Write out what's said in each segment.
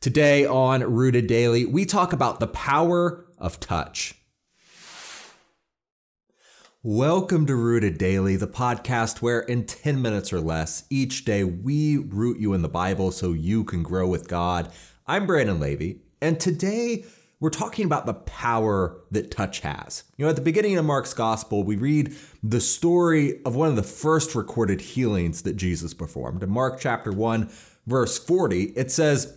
Today on Rooted Daily, we talk about the power of touch. Welcome to Rooted Daily, the podcast where in 10 minutes or less each day we root you in the Bible so you can grow with God. I'm Brandon Levy, and today we're talking about the power that touch has. You know, at the beginning of Mark's gospel, we read the story of one of the first recorded healings that Jesus performed. In Mark chapter 1, verse 40, it says,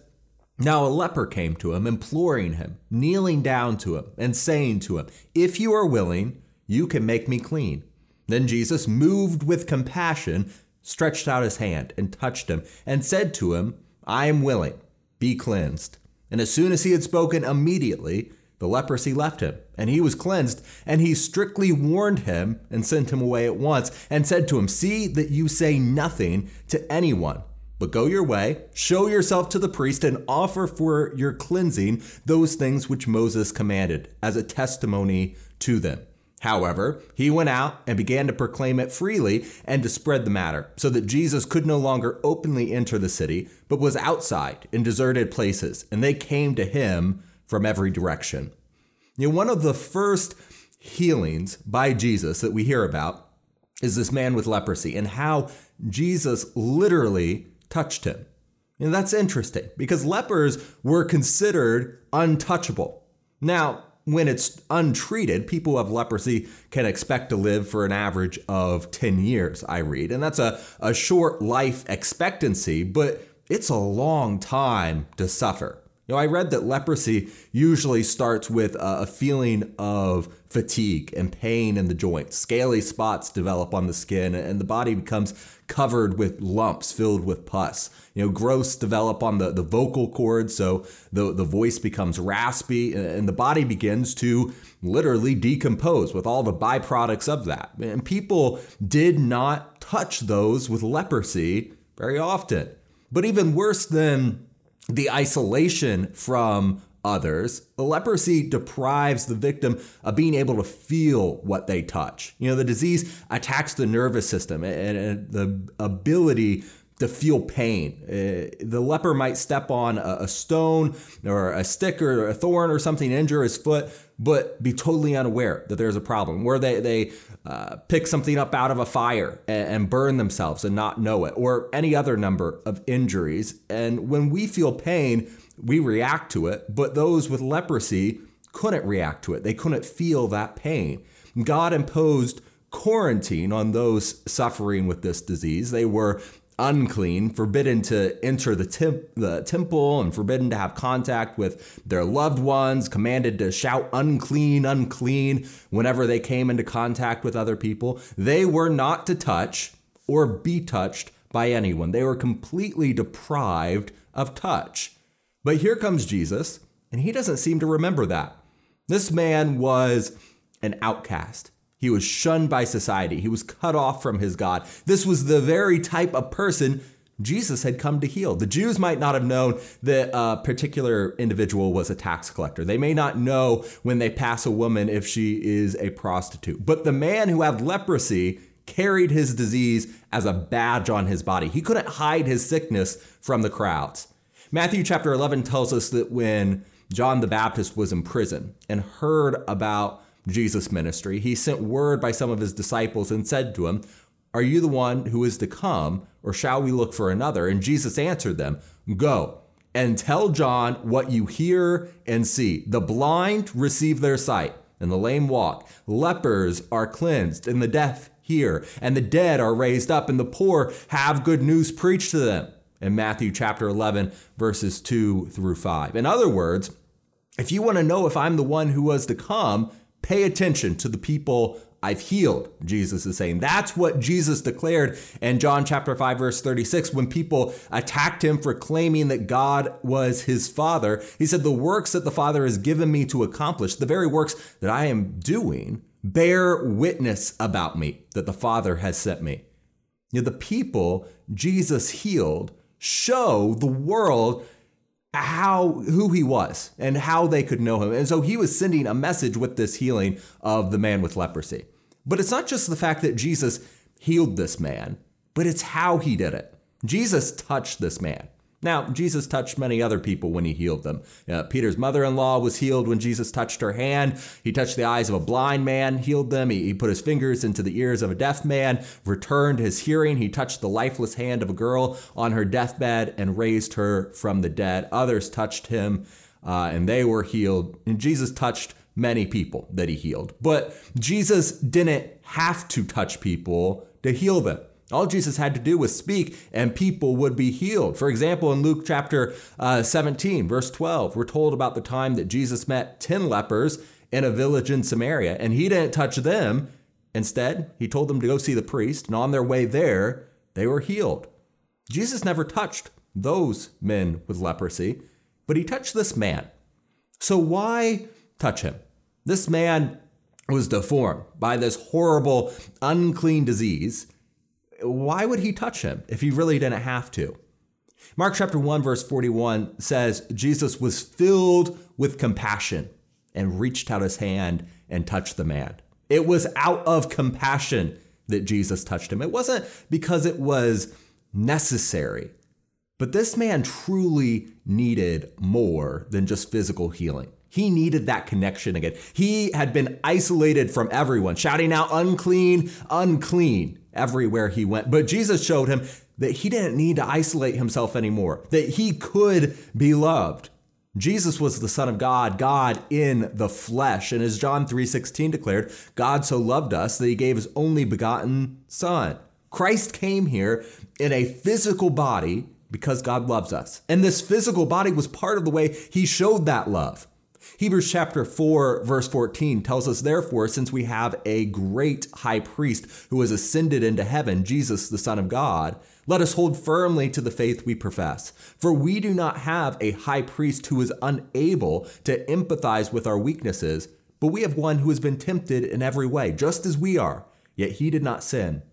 now a leper came to him, imploring him, kneeling down to him, and saying to him, If you are willing, you can make me clean. Then Jesus, moved with compassion, stretched out his hand and touched him, and said to him, I am willing, be cleansed. And as soon as he had spoken, immediately the leprosy left him, and he was cleansed. And he strictly warned him and sent him away at once, and said to him, See that you say nothing to anyone but go your way, show yourself to the priest, and offer for your cleansing those things which Moses commanded as a testimony to them. However, he went out and began to proclaim it freely and to spread the matter, so that Jesus could no longer openly enter the city, but was outside in deserted places, and they came to him from every direction. You know, one of the first healings by Jesus that we hear about is this man with leprosy and how Jesus literally touched him. And that's interesting because lepers were considered untouchable. Now, when it's untreated, people who have leprosy can expect to live for an average of 10 years, I read. And that's a, a short life expectancy, but it's a long time to suffer. You know, I read that leprosy usually starts with a feeling of fatigue and pain in the joints. Scaly spots develop on the skin, and the body becomes covered with lumps filled with pus. You know, growths develop on the, the vocal cords, so the, the voice becomes raspy, and the body begins to literally decompose with all the byproducts of that. And people did not touch those with leprosy very often. But even worse than the isolation from others, the leprosy deprives the victim of being able to feel what they touch. You know, the disease attacks the nervous system and, the ability to feel pain. Uh, the leper might step on a, stone or a stick or a thorn or something, injure his foot, but be totally unaware that there's a problem. Where they, they uh, pick something up out of a fire and, and burn themselves and not know it, or any other number of injuries. And when we feel pain, we react to it, but those with leprosy couldn't react to it. They couldn't feel that pain. God imposed quarantine on those suffering with this disease. They were unclean, forbidden to enter the, temp- the temple, and forbidden to have contact with their loved ones, commanded to shout unclean, unclean whenever they came into contact with other people. They were not to touch or be touched by anyone. They were completely deprived of touch. But here comes Jesus, and he doesn't seem to remember that. This man was an outcast. He was shunned by society. He was cut off from his God. This was the very type of person Jesus had come to heal. The Jews might not have known that a particular individual was a tax collector. They may not know when they pass a woman if she is a prostitute. But the man who had leprosy carried his disease as a badge on his body. He couldn't hide his sickness from the crowds. Matthew chapter 11 tells us that when John the Baptist was in prison and heard about Jesus' ministry, he sent word by some of his disciples and said to him, Are you the one who is to come, or shall we look for another? And Jesus answered them, Go and tell John what you hear and see. The blind receive their sight, and the lame walk. Lepers are cleansed, and the deaf hear, and the dead are raised up, and the poor have good news preached to them. In Matthew chapter 11, verses 2 through 5. In other words, if you want to know if I'm the one who was to come, Pay attention to the people I've healed, Jesus is saying. That's what Jesus declared in John chapter 5 verse 36 when people attacked him for claiming that God was his father. He said the works that the Father has given me to accomplish, the very works that I am doing, bear witness about me that the Father has sent me. You know, the people Jesus healed show the world how who he was and how they could know him. And so he was sending a message with this healing of the man with leprosy. But it's not just the fact that Jesus healed this man, but it's how he did it. Jesus touched this man. Now, Jesus touched many other people when he healed them. Uh, Peter's mother in law was healed when Jesus touched her hand. He touched the eyes of a blind man, healed them. He, he put his fingers into the ears of a deaf man, returned his hearing. He touched the lifeless hand of a girl on her deathbed and raised her from the dead. Others touched him uh, and they were healed. And Jesus touched many people that he healed. But Jesus didn't have to touch people to heal them. All Jesus had to do was speak, and people would be healed. For example, in Luke chapter uh, 17, verse 12, we're told about the time that Jesus met 10 lepers in a village in Samaria, and he didn't touch them. Instead, he told them to go see the priest, and on their way there, they were healed. Jesus never touched those men with leprosy, but he touched this man. So why touch him? This man was deformed by this horrible, unclean disease why would he touch him if he really didn't have to? Mark chapter 1 verse 41 says Jesus was filled with compassion and reached out his hand and touched the man. It was out of compassion that Jesus touched him. It wasn't because it was necessary. But this man truly needed more than just physical healing. He needed that connection again. He had been isolated from everyone, shouting out, unclean, unclean everywhere he went. But Jesus showed him that he didn't need to isolate himself anymore, that he could be loved. Jesus was the son of God, God in the flesh, and as John 3:16 declared, God so loved us that he gave his only begotten son. Christ came here in a physical body because God loves us. And this physical body was part of the way he showed that love. Hebrews chapter 4, verse 14 tells us, Therefore, since we have a great high priest who has ascended into heaven, Jesus, the Son of God, let us hold firmly to the faith we profess. For we do not have a high priest who is unable to empathize with our weaknesses, but we have one who has been tempted in every way, just as we are, yet he did not sin.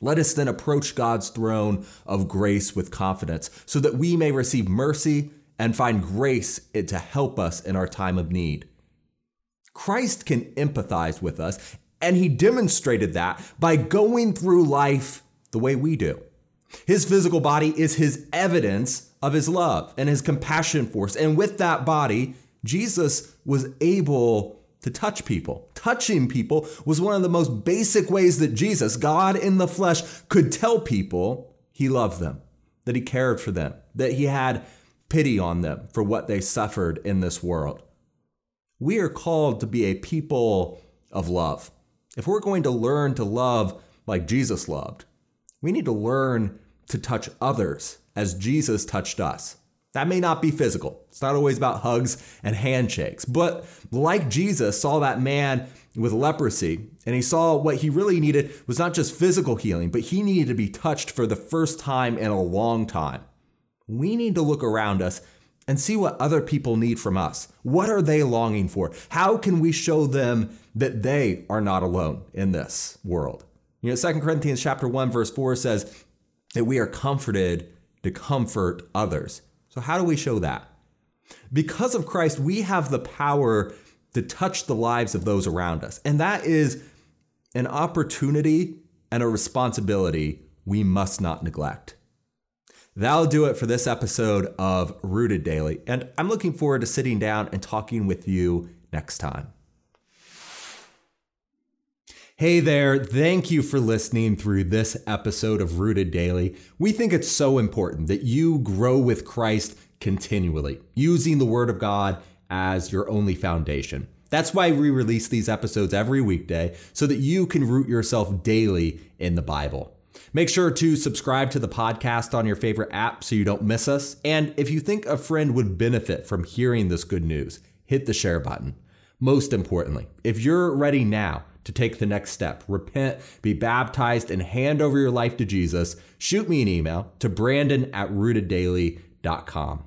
Let us then approach God's throne of grace with confidence, so that we may receive mercy and find grace to help us in our time of need. Christ can empathize with us, and he demonstrated that by going through life the way we do. His physical body is his evidence of his love and his compassion for us. And with that body, Jesus was able to touch people. Touching people was one of the most basic ways that Jesus, God in the flesh, could tell people he loved them, that he cared for them, that he had pity on them for what they suffered in this world. We are called to be a people of love. If we're going to learn to love like Jesus loved, we need to learn to touch others as Jesus touched us. That may not be physical. It's not always about hugs and handshakes. But like Jesus saw that man with leprosy, and he saw what he really needed was not just physical healing, but he needed to be touched for the first time in a long time we need to look around us and see what other people need from us. What are they longing for? How can we show them that they are not alone in this world? You know, 2 Corinthians chapter 1 verse 4 says that we are comforted to comfort others. So how do we show that? Because of Christ, we have the power to touch the lives of those around us. And that is an opportunity and a responsibility we must not neglect. That'll do it for this episode of Rooted Daily, and I'm looking forward to sitting down and talking with you next time. Hey there, thank you for listening through this episode of Rooted Daily. We think it's so important that you grow with Christ continually, using the Word of God as your only foundation. That's why we release these episodes every weekday so that you can root yourself daily in the Bible. Make sure to subscribe to the podcast on your favorite app so you don't miss us. And if you think a friend would benefit from hearing this good news, hit the share button. Most importantly, if you're ready now to take the next step, repent, be baptized, and hand over your life to Jesus, shoot me an email to brandon at rooteddaily.com.